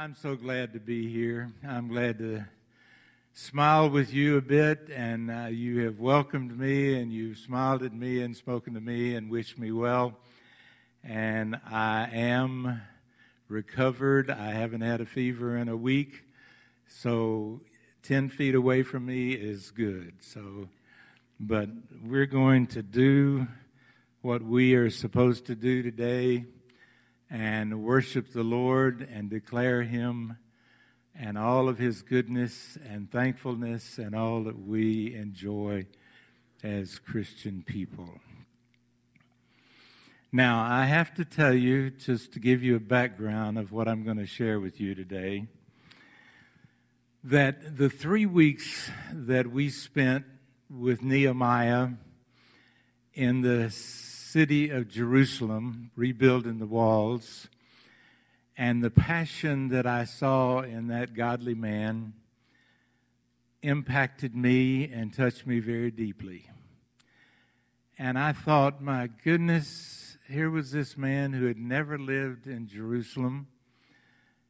I'm so glad to be here. I'm glad to smile with you a bit, and uh, you have welcomed me, and you've smiled at me, and spoken to me, and wished me well. And I am recovered. I haven't had a fever in a week, so 10 feet away from me is good. So, but we're going to do what we are supposed to do today and worship the Lord and declare Him and all of His goodness and thankfulness and all that we enjoy as Christian people. Now, I have to tell you, just to give you a background of what I'm going to share with you today, that the three weeks that we spent with Nehemiah in the city of Jerusalem, rebuilding the walls, and the passion that I saw in that godly man impacted me and touched me very deeply. And I thought, my goodness, here was this man who had never lived in Jerusalem,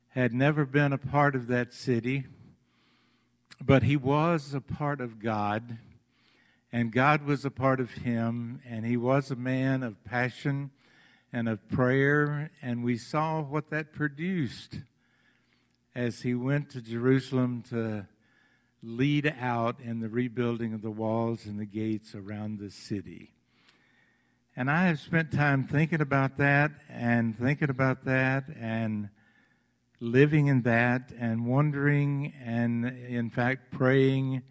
had never been a part of that city, but he was a part of God and God was a part of him, and he was a man of passion and of prayer, and we saw what that produced as he went to Jerusalem to lead out in the rebuilding of the walls and the gates around the city. And I have spent time thinking about that and thinking about that and living in that and wondering and, in fact, praying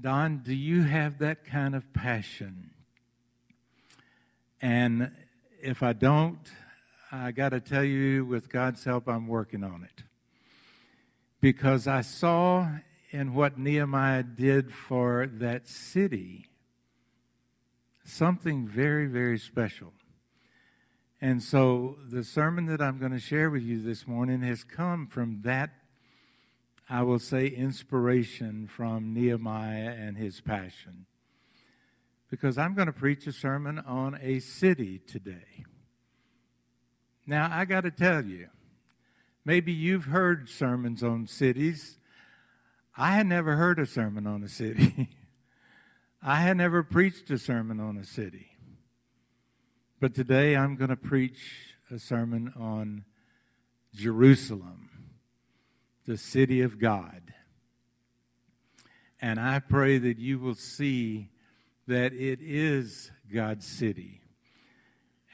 Don, do you have that kind of passion? And if I don't, I got to tell you, with God's help, I'm working on it. Because I saw in what Nehemiah did for that city something very, very special. And so the sermon that I'm going to share with you this morning has come from that I will say, inspiration from Nehemiah and his passion. Because I'm going to preach a sermon on a city today. Now, I got to tell you, maybe you've heard sermons on cities. I had never heard a sermon on a city. I had never preached a sermon on a city. But today I'm going to preach a sermon on Jerusalem the city of God. And I pray that you will see that it is God's city.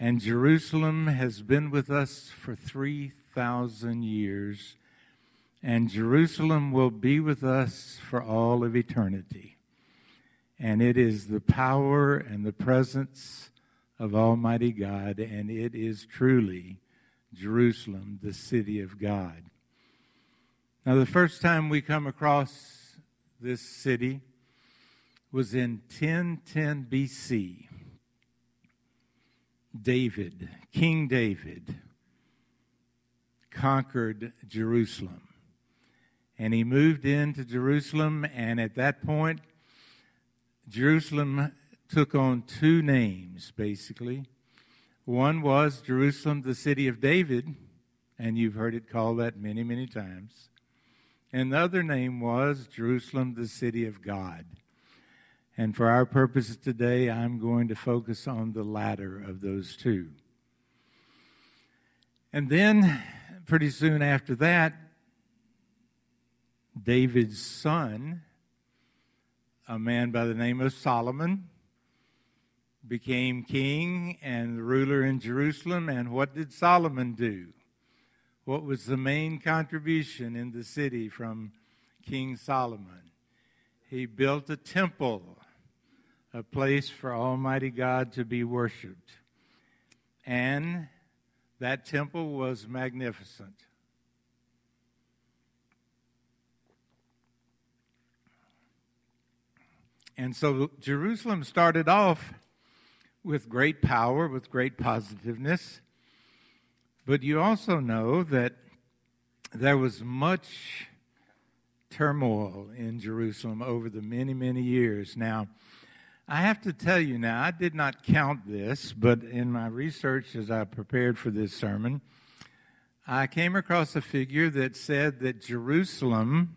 And Jerusalem has been with us for 3,000 years, and Jerusalem will be with us for all of eternity. And it is the power and the presence of Almighty God, and it is truly Jerusalem, the city of God. Now, the first time we come across this city was in 1010 BC. David, King David, conquered Jerusalem. And he moved into Jerusalem, and at that point, Jerusalem took on two names, basically. One was Jerusalem, the city of David, and you've heard it called that many, many times and the other name was Jerusalem, the city of God. And for our purposes today, I'm going to focus on the latter of those two. And then, pretty soon after that, David's son, a man by the name of Solomon, became king and ruler in Jerusalem. And what did Solomon do? What was the main contribution in the city from King Solomon? He built a temple, a place for Almighty God to be worshiped. And that temple was magnificent. And so Jerusalem started off with great power, with great positiveness. But you also know that there was much turmoil in Jerusalem over the many, many years. Now, I have to tell you now, I did not count this, but in my research as I prepared for this sermon, I came across a figure that said that Jerusalem,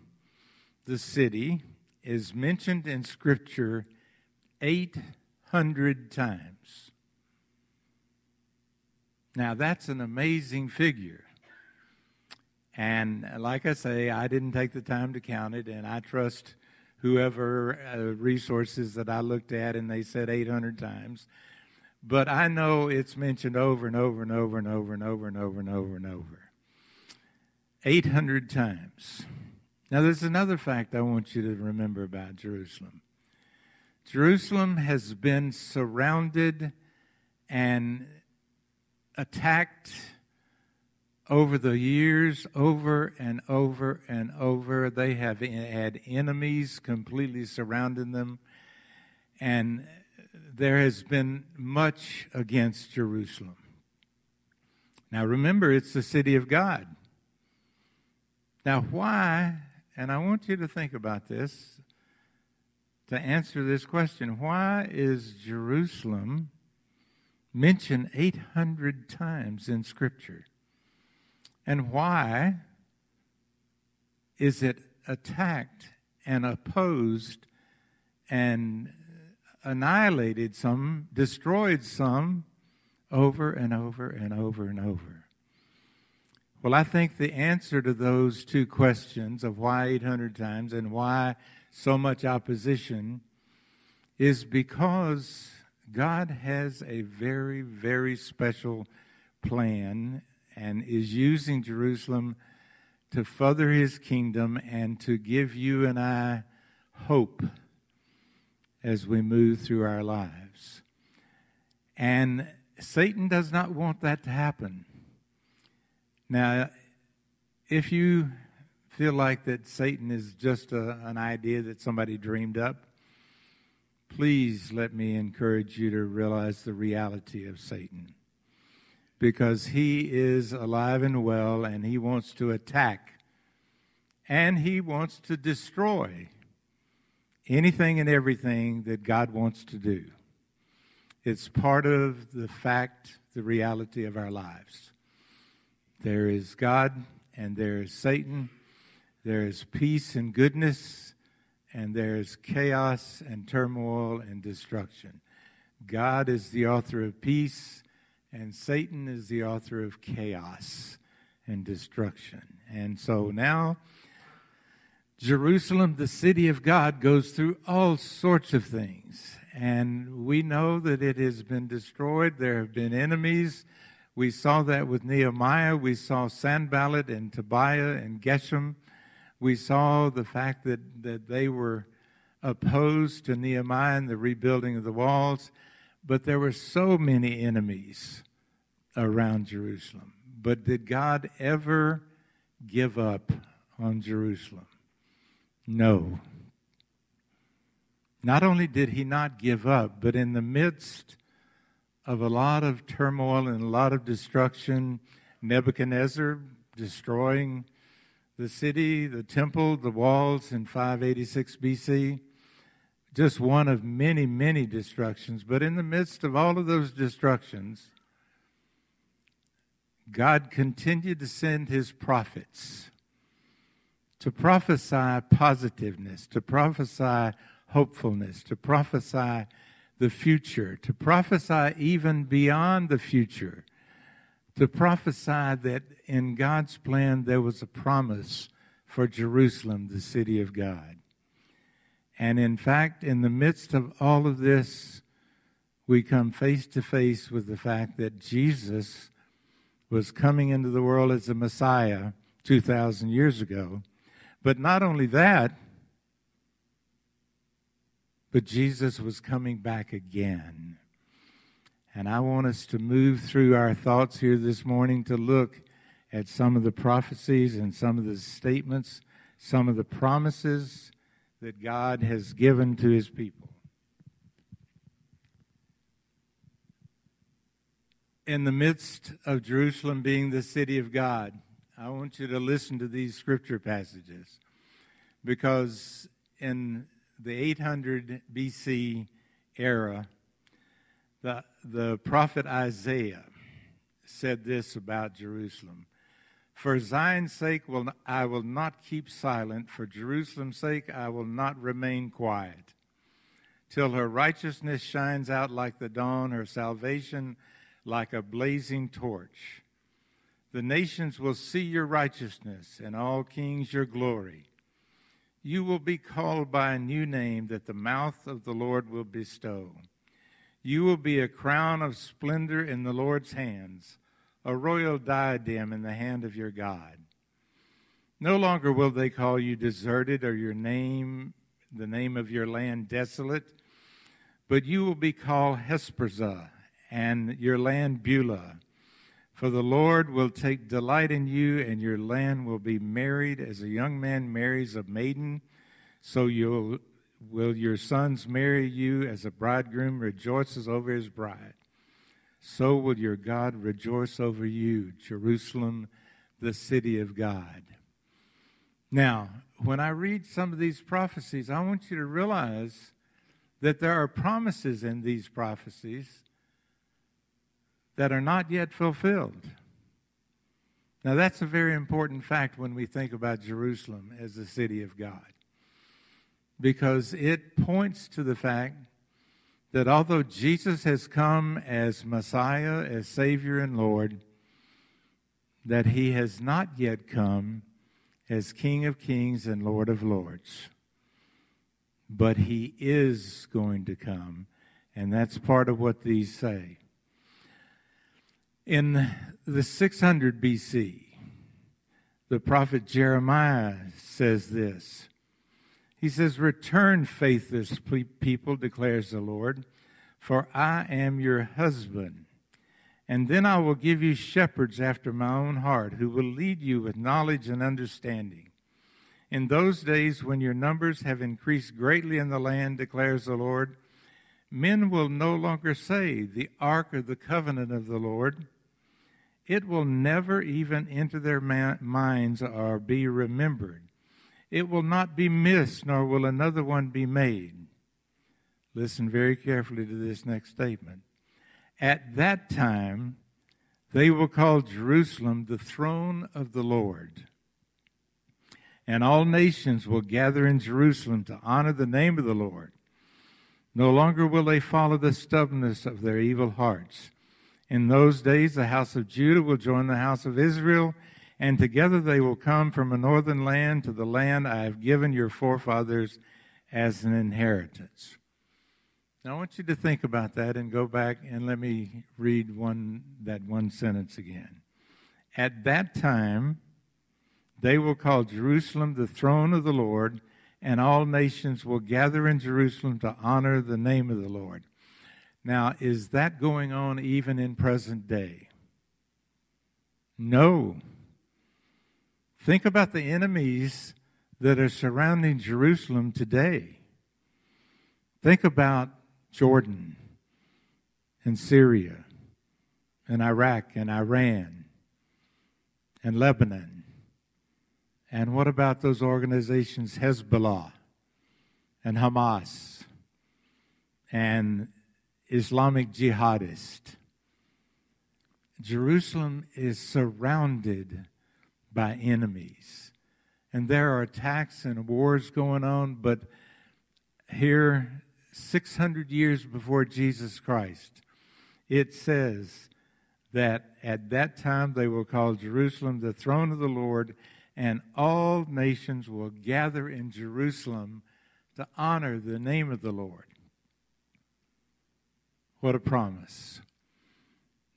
the city, is mentioned in Scripture 800 times. Now, that's an amazing figure. And like I say, I didn't take the time to count it, and I trust whoever uh, resources that I looked at, and they said 800 times. But I know it's mentioned over and over and over and over and over and over and over and over. 800 times. Now, there's another fact I want you to remember about Jerusalem. Jerusalem has been surrounded and attacked over the years, over and over and over. They have had enemies completely surrounding them. And there has been much against Jerusalem. Now remember, it's the city of God. Now, why, and I want you to think about this to answer this question why is Jerusalem mentioned 800 times in Scripture? And why is it attacked and opposed and annihilated some, destroyed some over and over and over and over? Well, I think the answer to those two questions of why 800 times and why so much opposition is because God has a very, very special plan and is using Jerusalem to further his kingdom and to give you and I hope as we move through our lives. And Satan does not want that to happen. Now, if you feel like that Satan is just a, an idea that somebody dreamed up, please let me encourage you to realize the reality of Satan because he is alive and well and he wants to attack and he wants to destroy anything and everything that God wants to do. It's part of the fact, the reality of our lives. There is God and there is Satan. There is peace and goodness, and there is chaos and turmoil and destruction. God is the author of peace, and Satan is the author of chaos and destruction. And so now, Jerusalem, the city of God, goes through all sorts of things. And we know that it has been destroyed. There have been enemies. We saw that with Nehemiah. We saw Sanballat and Tobiah and Geshem. We saw the fact that, that they were opposed to Nehemiah and the rebuilding of the walls. But there were so many enemies around Jerusalem. But did God ever give up on Jerusalem? No. Not only did he not give up, but in the midst of a lot of turmoil and a lot of destruction, Nebuchadnezzar destroying the city, the temple, the walls in 586 BC, just one of many, many destructions. But in the midst of all of those destructions, God continued to send his prophets to prophesy positiveness, to prophesy hopefulness, to prophesy the future, to prophesy even beyond the future, to prophesy that in God's plan there was a promise for Jerusalem, the city of God. And in fact, in the midst of all of this, we come face to face with the fact that Jesus was coming into the world as a Messiah 2,000 years ago. But not only that, but Jesus was coming back again. And I want us to move through our thoughts here this morning to look at some of the prophecies and some of the statements, some of the promises that God has given to his people. In the midst of Jerusalem being the city of God, I want you to listen to these scripture passages because in the 800 BC era, the, the prophet Isaiah said this about Jerusalem For Zion's sake will I will not keep silent, for Jerusalem's sake I will not remain quiet, till her righteousness shines out like the dawn, her salvation like a blazing torch. The nations will see your righteousness, and all kings your glory. You will be called by a new name that the mouth of the Lord will bestow. You will be a crown of splendor in the Lord's hands a royal diadem in the hand of your God. No longer will they call you deserted or your name, the name of your land desolate, but you will be called Hephzibah and your land Beulah. For the Lord will take delight in you, and your land will be married as a young man marries a maiden. So you'll, will your sons marry you as a bridegroom rejoices over his bride so will your God rejoice over you, Jerusalem, the city of God. Now, when I read some of these prophecies, I want you to realize that there are promises in these prophecies that are not yet fulfilled. Now, that's a very important fact when we think about Jerusalem as the city of God, because it points to the fact that although Jesus has come as Messiah, as Savior and Lord, that he has not yet come as King of Kings and Lord of Lords. But he is going to come, and that's part of what these say. In the 600 BC, the prophet Jeremiah says this he says, Return, faithless people, declares the Lord, for I am your husband. And then I will give you shepherds after my own heart, who will lead you with knowledge and understanding. In those days, when your numbers have increased greatly in the land, declares the Lord, men will no longer say, The ark of the covenant of the Lord. It will never even enter their minds or be remembered. It will not be missed, nor will another one be made. Listen very carefully to this next statement. At that time, they will call Jerusalem the throne of the Lord. And all nations will gather in Jerusalem to honor the name of the Lord. No longer will they follow the stubbornness of their evil hearts. In those days, the house of Judah will join the house of Israel and together they will come from a northern land to the land I have given your forefathers as an inheritance. Now I want you to think about that and go back and let me read one that one sentence again. At that time they will call Jerusalem the throne of the Lord, and all nations will gather in Jerusalem to honor the name of the Lord. Now, is that going on even in present day? No. Think about the enemies that are surrounding Jerusalem today. Think about Jordan and Syria and Iraq and Iran and Lebanon. And what about those organizations, Hezbollah and Hamas and Islamic jihadists? Jerusalem is surrounded by enemies. And there are attacks and wars going on, but here, 600 years before Jesus Christ, it says that at that time they will call Jerusalem the throne of the Lord, and all nations will gather in Jerusalem to honor the name of the Lord. What a promise.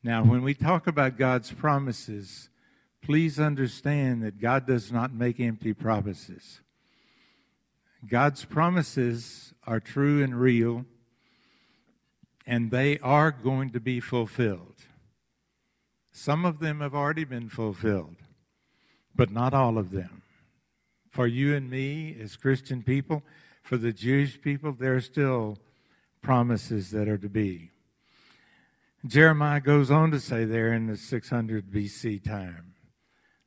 Now, when we talk about God's promises, please understand that God does not make empty promises. God's promises are true and real, and they are going to be fulfilled. Some of them have already been fulfilled, but not all of them. For you and me, as Christian people, for the Jewish people, there are still promises that are to be. Jeremiah goes on to say there in the 600 BC time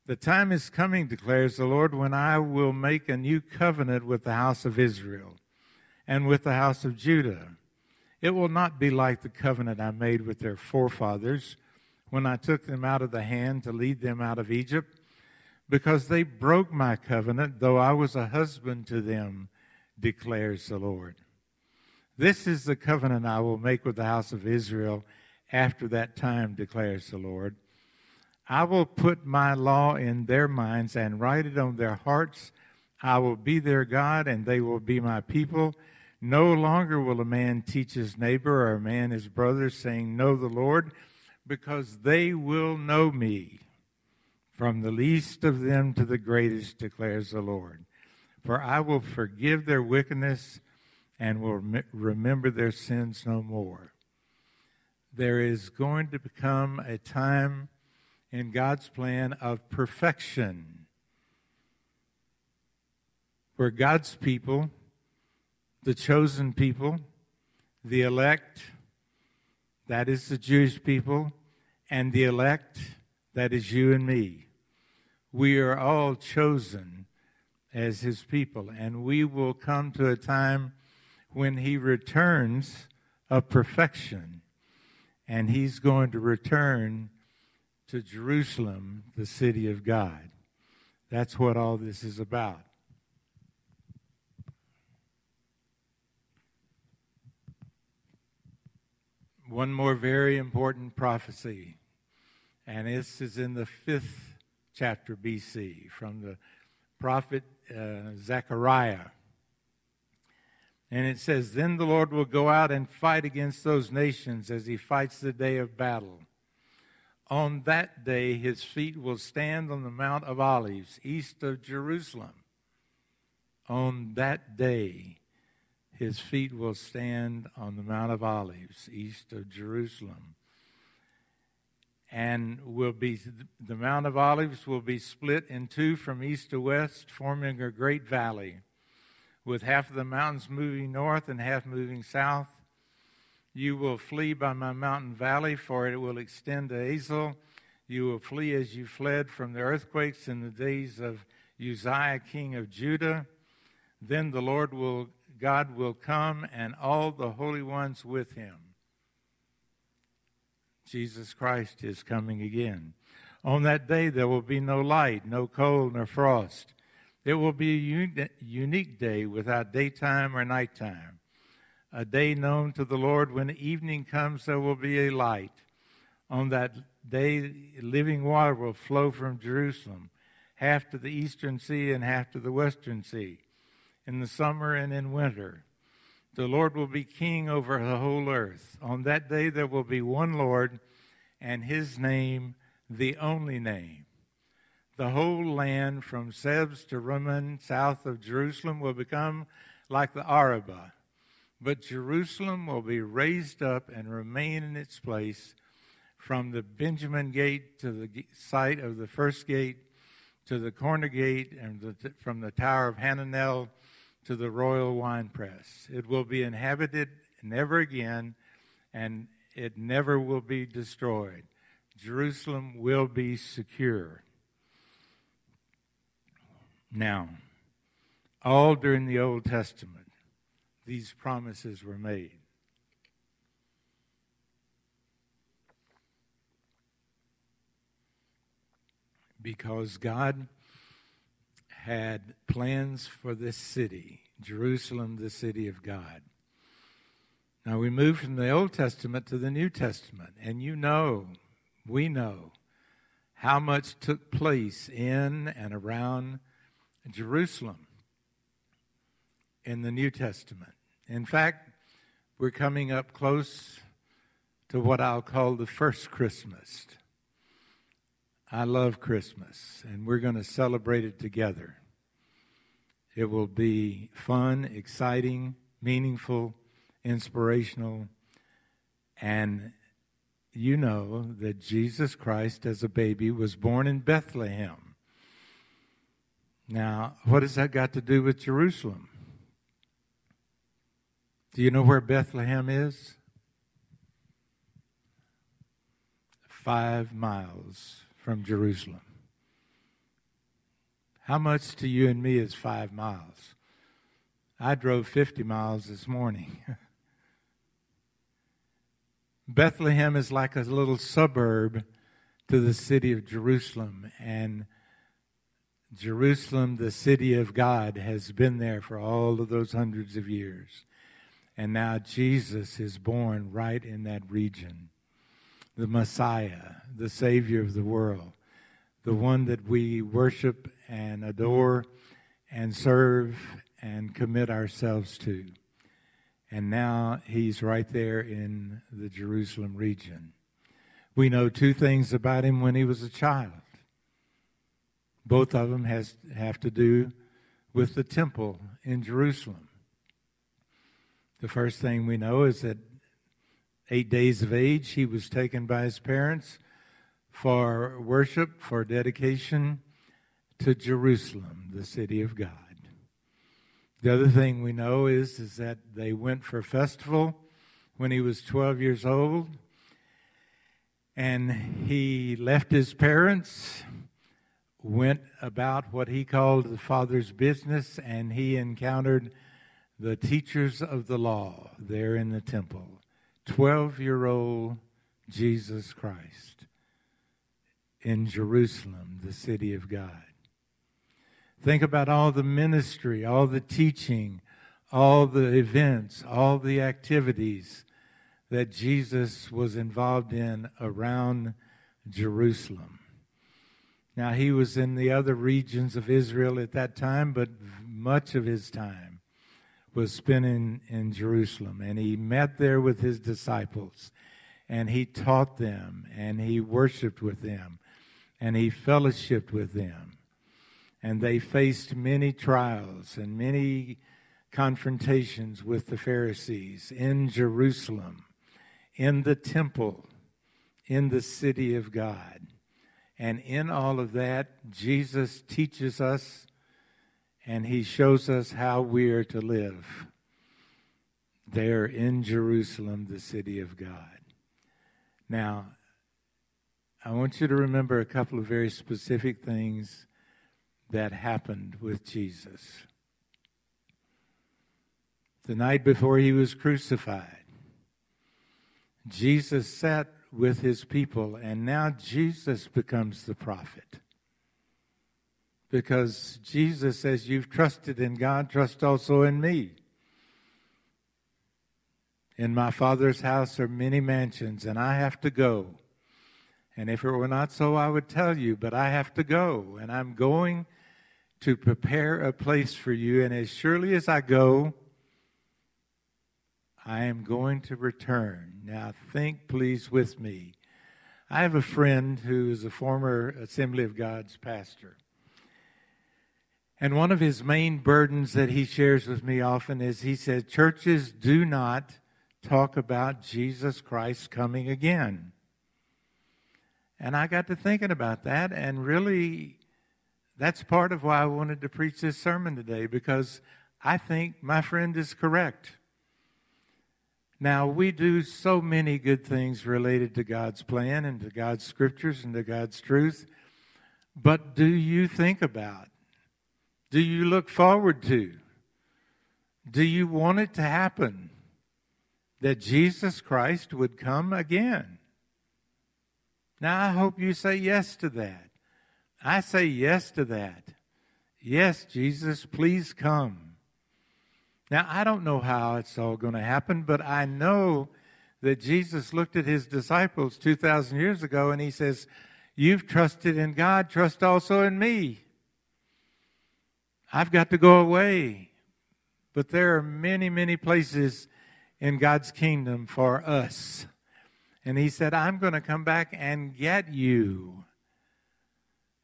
the time is coming, declares the Lord, when I will make a new covenant with the house of Israel and with the house of Judah. It will not be like the covenant I made with their forefathers when I took them out of the hand to lead them out of Egypt, because they broke my covenant, though I was a husband to them, declares the Lord. This is the covenant I will make with the house of Israel after that time, declares the Lord. I will put my law in their minds and write it on their hearts. I will be their God, and they will be my people. No longer will a man teach his neighbor or a man his brother, saying, Know the Lord, because they will know me from the least of them to the greatest, declares the Lord. For I will forgive their wickedness and will remember their sins no more. There is going to become a time in God's plan of perfection where God's people, the chosen people, the elect, that is the Jewish people, and the elect, that is you and me. We are all chosen as his people, and we will come to a time when he returns of perfection, and he's going to return to Jerusalem, the city of God. That's what all this is about. One more very important prophecy and this is in the fifth chapter BC from the prophet uh, Zechariah. And it says, Then the Lord will go out and fight against those nations as he fights the day of battle. On that day, his feet will stand on the Mount of Olives, east of Jerusalem. On that day, his feet will stand on the Mount of Olives, east of Jerusalem and will be the Mount of Olives will be split in two from east to west, forming a great valley, with half of the mountains moving north and half moving south. You will flee by my mountain valley, for it will extend to Azal. You will flee as you fled from the earthquakes in the days of Uzziah, king of Judah. Then the Lord will God will come, and all the holy ones with him. Jesus Christ is coming again. On that day, there will be no light, no cold, nor frost. It will be a unique day without daytime or nighttime. A day known to the Lord when evening comes, there will be a light. On that day, living water will flow from Jerusalem, half to the eastern sea and half to the western sea, in the summer and in winter. The Lord will be king over the whole earth. On that day there will be one Lord, and his name the only name. The whole land from Sebs to Rimmon, south of Jerusalem, will become like the Arabah. But Jerusalem will be raised up and remain in its place from the Benjamin gate to the site of the first gate to the corner gate and the, from the tower of Hananel to the royal winepress. It will be inhabited never again, and it never will be destroyed. Jerusalem will be secure. Now, all during the Old Testament, these promises were made. Because God had plans for this city, Jerusalem, the city of God. Now we move from the Old Testament to the New Testament, and you know, we know, how much took place in and around Jerusalem in the New Testament. In fact, we're coming up close to what I'll call the first Christmas. I love Christmas, and we're going to celebrate it together. It will be fun, exciting, meaningful, inspirational, and you know that Jesus Christ, as a baby, was born in Bethlehem. Now, what has that got to do with Jerusalem? Do you know where Bethlehem is? Five miles from Jerusalem. How much to you and me is five miles? I drove 50 miles this morning. Bethlehem is like a little suburb to the city of Jerusalem, and Jerusalem, the city of God, has been there for all of those hundreds of years. And now Jesus is born right in that region. The Messiah, the Savior of the world, the one that we worship and adore and serve and commit ourselves to. And now he's right there in the Jerusalem region. We know two things about him when he was a child. Both of them has, have to do with the temple in Jerusalem. The first thing we know is that eight days of age, he was taken by his parents for worship, for dedication to Jerusalem, the city of God. The other thing we know is, is that they went for festival when he was 12 years old, and he left his parents went about what he called the Father's business, and he encountered the teachers of the law there in the temple. 12 year old Jesus Christ in Jerusalem, the city of God. Think about all the ministry, all the teaching, all the events, all the activities that Jesus was involved in around Jerusalem. Now, he was in the other regions of Israel at that time, but much of his time was spent in, in Jerusalem. And he met there with his disciples, and he taught them, and he worshiped with them, and he fellowshiped with them. And they faced many trials and many confrontations with the Pharisees in Jerusalem, in the temple, in the city of God. And in all of that, Jesus teaches us and he shows us how we are to live there in Jerusalem, the city of God. Now, I want you to remember a couple of very specific things that happened with Jesus. The night before he was crucified, Jesus sat with his people, and now Jesus becomes the prophet. Because Jesus says, You've trusted in God, trust also in me. In my Father's house are many mansions, and I have to go. And if it were not so, I would tell you, but I have to go, and I'm going to prepare a place for you. And as surely as I go, I am going to return. Now, think, please, with me. I have a friend who is a former Assembly of God's pastor. And one of his main burdens that he shares with me often is he said, Churches do not talk about Jesus Christ coming again. And I got to thinking about that, and really, that's part of why I wanted to preach this sermon today, because I think my friend is correct. Now, we do so many good things related to God's plan and to God's scriptures and to God's truth. But do you think about? Do you look forward to? Do you want it to happen that Jesus Christ would come again? Now, I hope you say yes to that. I say yes to that. Yes, Jesus, please come. Now, I don't know how it's all going to happen, but I know that Jesus looked at his disciples 2,000 years ago and he says, You've trusted in God, trust also in me. I've got to go away. But there are many, many places in God's kingdom for us. And he said, I'm going to come back and get you.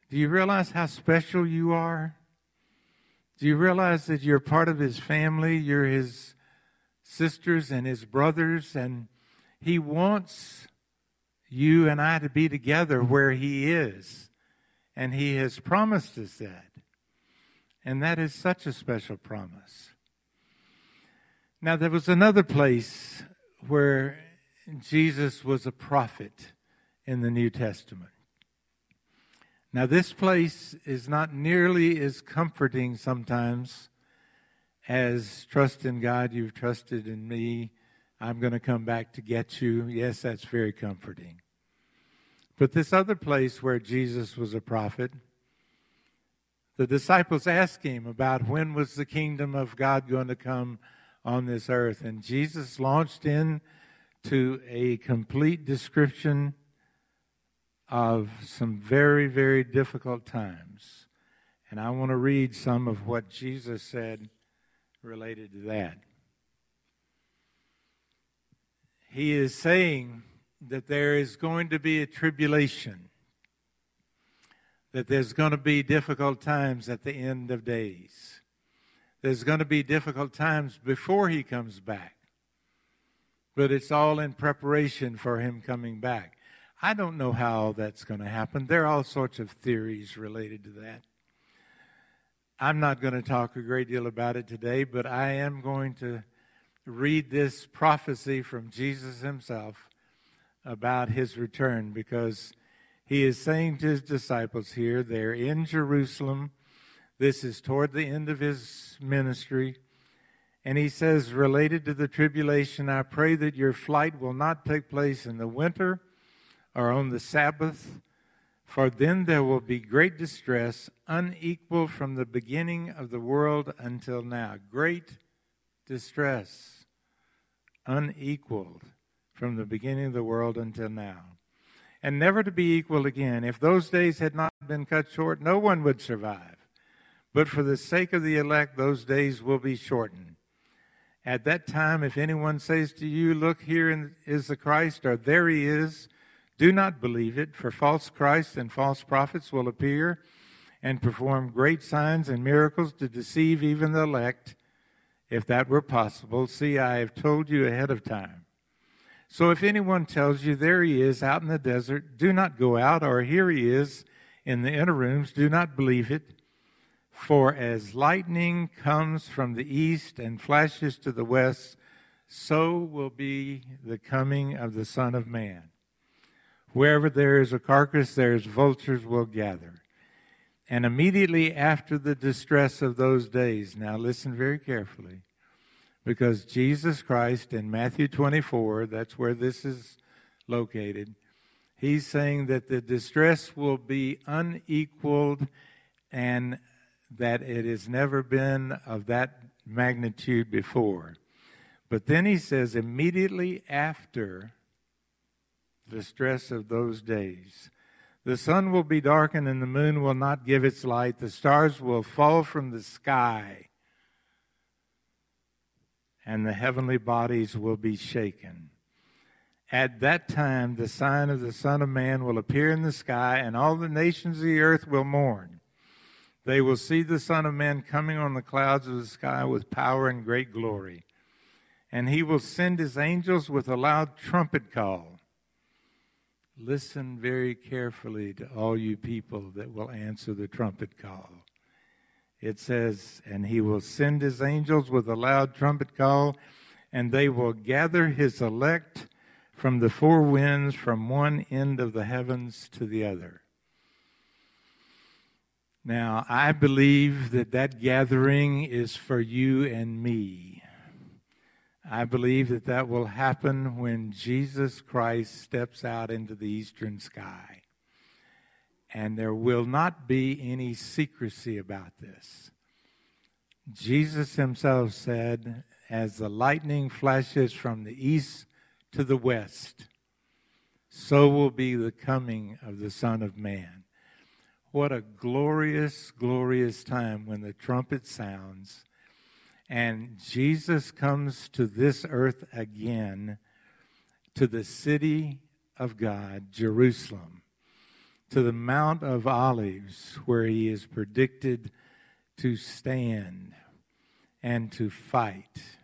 Do you realize how special you are? Do you realize that you're part of his family? You're his sisters and his brothers, and he wants you and I to be together where he is. And he has promised us that. And that is such a special promise. Now, there was another place where Jesus was a prophet in the New Testament. Now, this place is not nearly as comforting sometimes as trust in God, you've trusted in me, I'm going to come back to get you. Yes, that's very comforting. But this other place where Jesus was a prophet, the disciples asked him about when was the kingdom of God going to come on this earth. And Jesus launched in to a complete description of some very, very difficult times. And I want to read some of what Jesus said related to that. He is saying that there is going to be a tribulation, that there's going to be difficult times at the end of days. There's going to be difficult times before he comes back. But it's all in preparation for him coming back. I don't know how that's going to happen. There are all sorts of theories related to that. I'm not going to talk a great deal about it today, but I am going to read this prophecy from Jesus himself about his return because he is saying to his disciples here, they're in Jerusalem. This is toward the end of his ministry. And he says, related to the tribulation, I pray that your flight will not take place in the winter or on the Sabbath, for then there will be great distress, unequal from the beginning of the world until now. Great distress, unequaled from the beginning of the world until now. And never to be equal again. If those days had not been cut short, no one would survive. But for the sake of the elect, those days will be shortened. At that time, if anyone says to you, Look, here is the Christ, or there he is, do not believe it, for false Christs and false prophets will appear and perform great signs and miracles to deceive even the elect. If that were possible, see, I have told you ahead of time. So if anyone tells you, There he is out in the desert, do not go out, or here he is in the inner rooms, do not believe it. For as lightning comes from the east and flashes to the west, so will be the coming of the Son of Man. Wherever there is a carcass, there's vultures will gather. And immediately after the distress of those days, now listen very carefully, because Jesus Christ in Matthew 24, that's where this is located, he's saying that the distress will be unequaled and that it has never been of that magnitude before. But then he says, immediately after the stress of those days, the sun will be darkened and the moon will not give its light. The stars will fall from the sky and the heavenly bodies will be shaken. At that time, the sign of the Son of Man will appear in the sky, and all the nations of the earth will mourn. They will see the Son of Man coming on the clouds of the sky with power and great glory. And he will send his angels with a loud trumpet call. Listen very carefully to all you people that will answer the trumpet call. It says, And he will send his angels with a loud trumpet call, and they will gather his elect from the four winds from one end of the heavens to the other. Now, I believe that that gathering is for you and me. I believe that that will happen when Jesus Christ steps out into the eastern sky. And there will not be any secrecy about this. Jesus himself said, As the lightning flashes from the east to the west, so will be the coming of the Son of Man. What a glorious, glorious time when the trumpet sounds and Jesus comes to this earth again, to the city of God, Jerusalem, to the Mount of Olives, where he is predicted to stand and to fight,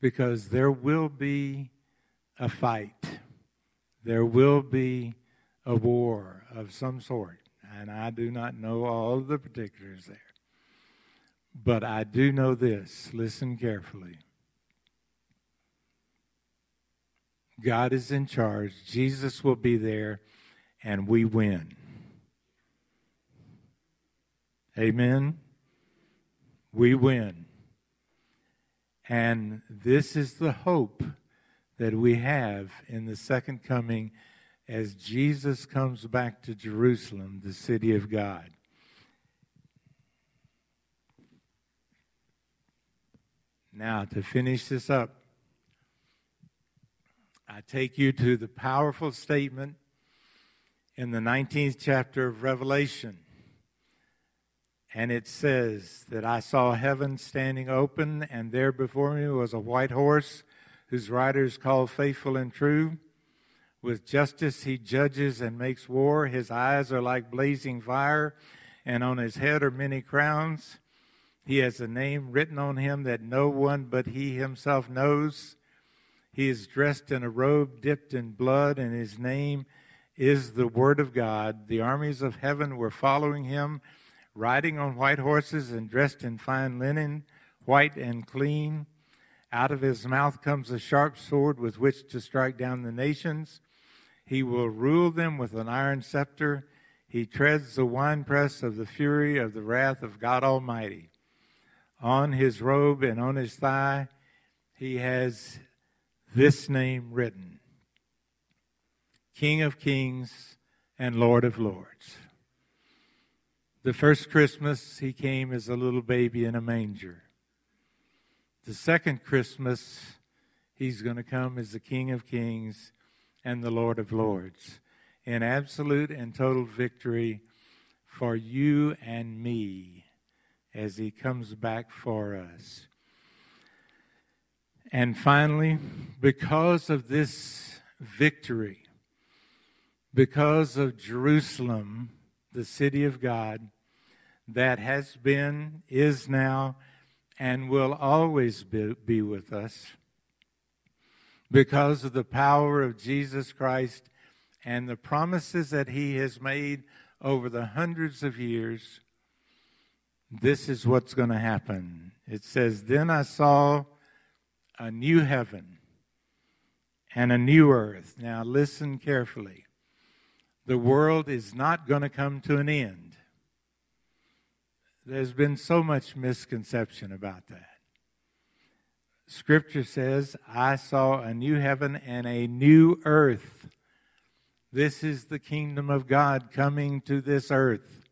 because there will be a fight. There will be a war of some sort and I do not know all the particulars there. But I do know this. Listen carefully. God is in charge. Jesus will be there, and we win. Amen? We win. And this is the hope that we have in the second coming as Jesus comes back to Jerusalem, the city of God. Now, to finish this up, I take you to the powerful statement in the 19th chapter of Revelation. And it says that I saw heaven standing open, and there before me was a white horse whose rider is called Faithful and True. With justice he judges and makes war. His eyes are like blazing fire, and on his head are many crowns. He has a name written on him that no one but he himself knows. He is dressed in a robe dipped in blood, and his name is the Word of God. The armies of heaven were following him, riding on white horses and dressed in fine linen, white and clean. Out of his mouth comes a sharp sword with which to strike down the nations. He will rule them with an iron scepter. He treads the winepress of the fury of the wrath of God Almighty. On his robe and on his thigh, he has this name written King of Kings and Lord of Lords. The first Christmas, he came as a little baby in a manger. The second Christmas, he's going to come as the King of Kings and the Lord of Lords in absolute and total victory for you and me as he comes back for us. And finally, because of this victory, because of Jerusalem, the city of God, that has been, is now, and will always be, be with us, because of the power of Jesus Christ and the promises that he has made over the hundreds of years, this is what's going to happen. It says, Then I saw a new heaven and a new earth. Now, listen carefully. The world is not going to come to an end. There's been so much misconception about that. Scripture says, I saw a new heaven and a new earth. This is the kingdom of God coming to this earth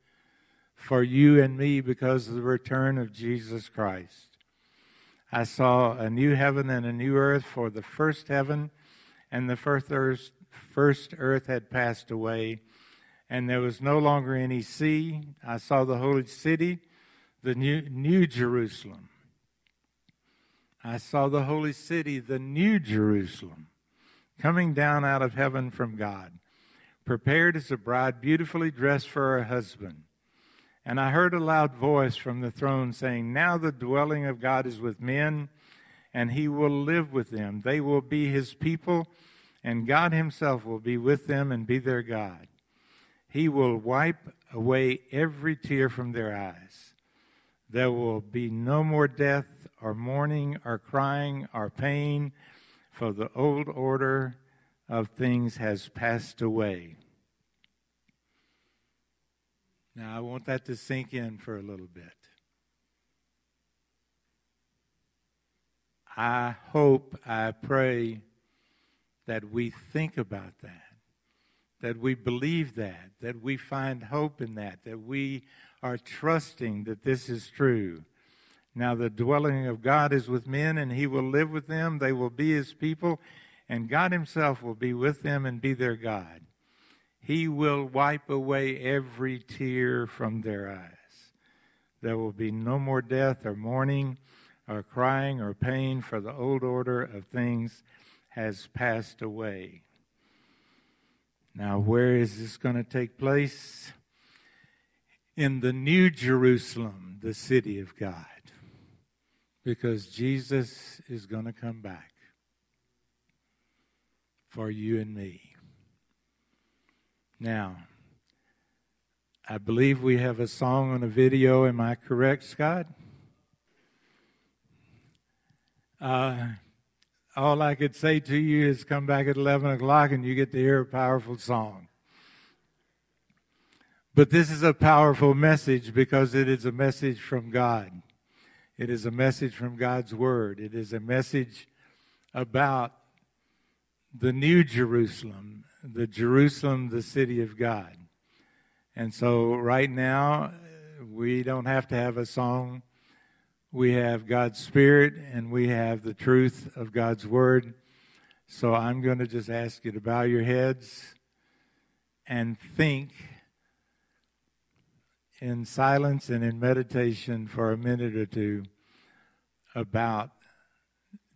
for you and me because of the return of Jesus Christ. I saw a new heaven and a new earth, for the first heaven and the first earth, first earth had passed away, and there was no longer any sea. I saw the holy city, the new, new Jerusalem I saw the holy city, the new Jerusalem, coming down out of heaven from God, prepared as a bride beautifully dressed for her husband. And I heard a loud voice from the throne saying, Now the dwelling of God is with men, and he will live with them. They will be his people, and God himself will be with them and be their God. He will wipe away every tear from their eyes. There will be no more death or mourning or crying or pain, for the old order of things has passed away. Now, I want that to sink in for a little bit. I hope, I pray that we think about that, that we believe that, that we find hope in that, that we are trusting that this is true now the dwelling of God is with men, and he will live with them. They will be his people, and God himself will be with them and be their God. He will wipe away every tear from their eyes. There will be no more death or mourning or crying or pain, for the old order of things has passed away. Now, where is this going to take place? In the New Jerusalem, the city of God because Jesus is going to come back for you and me. Now, I believe we have a song on a video. Am I correct, Scott? Uh, all I could say to you is come back at 11 o'clock and you get to hear a powerful song. But this is a powerful message because it is a message from God. It is a message from God's Word. It is a message about the new Jerusalem, the Jerusalem, the city of God. And so, right now, we don't have to have a song. We have God's Spirit and we have the truth of God's Word. So I'm going to just ask you to bow your heads and think in silence and in meditation for a minute or two about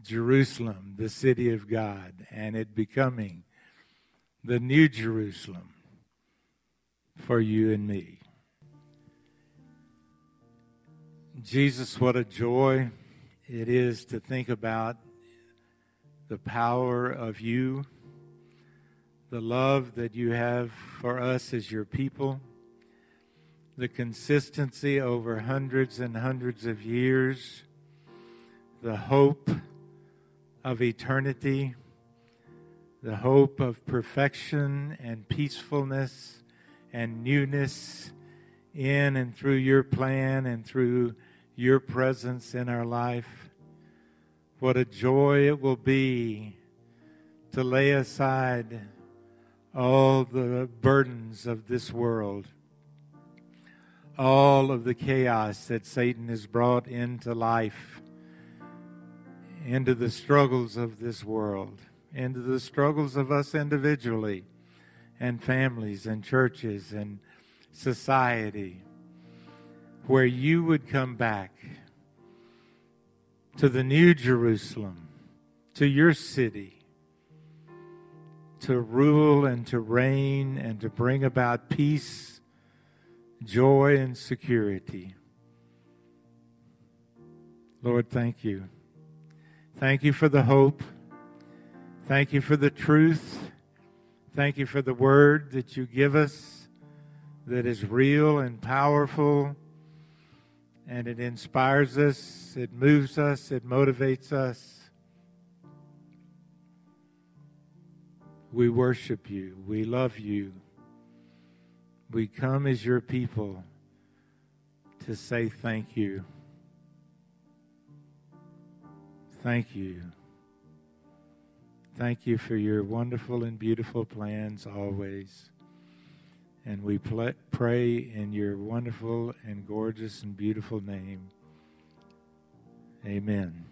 Jerusalem, the city of God, and it becoming the new Jerusalem for you and me. Jesus, what a joy it is to think about the power of you, the love that you have for us as your people, the consistency over hundreds and hundreds of years, the hope of eternity, the hope of perfection and peacefulness and newness in and through your plan and through your presence in our life. What a joy it will be to lay aside all the burdens of this world, all of the chaos that Satan has brought into life, into the struggles of this world, into the struggles of us individually and families and churches and society, where you would come back to the New Jerusalem, to your city, to rule and to reign and to bring about peace, joy, and security. Lord, thank you. Thank you for the hope. Thank you for the truth. Thank you for the word that you give us that is real and powerful and it inspires us, it moves us, it motivates us. We worship you, we love you. We come as your people to say thank you. Thank you. Thank you for your wonderful and beautiful plans always. And we pray in your wonderful and gorgeous and beautiful name. Amen.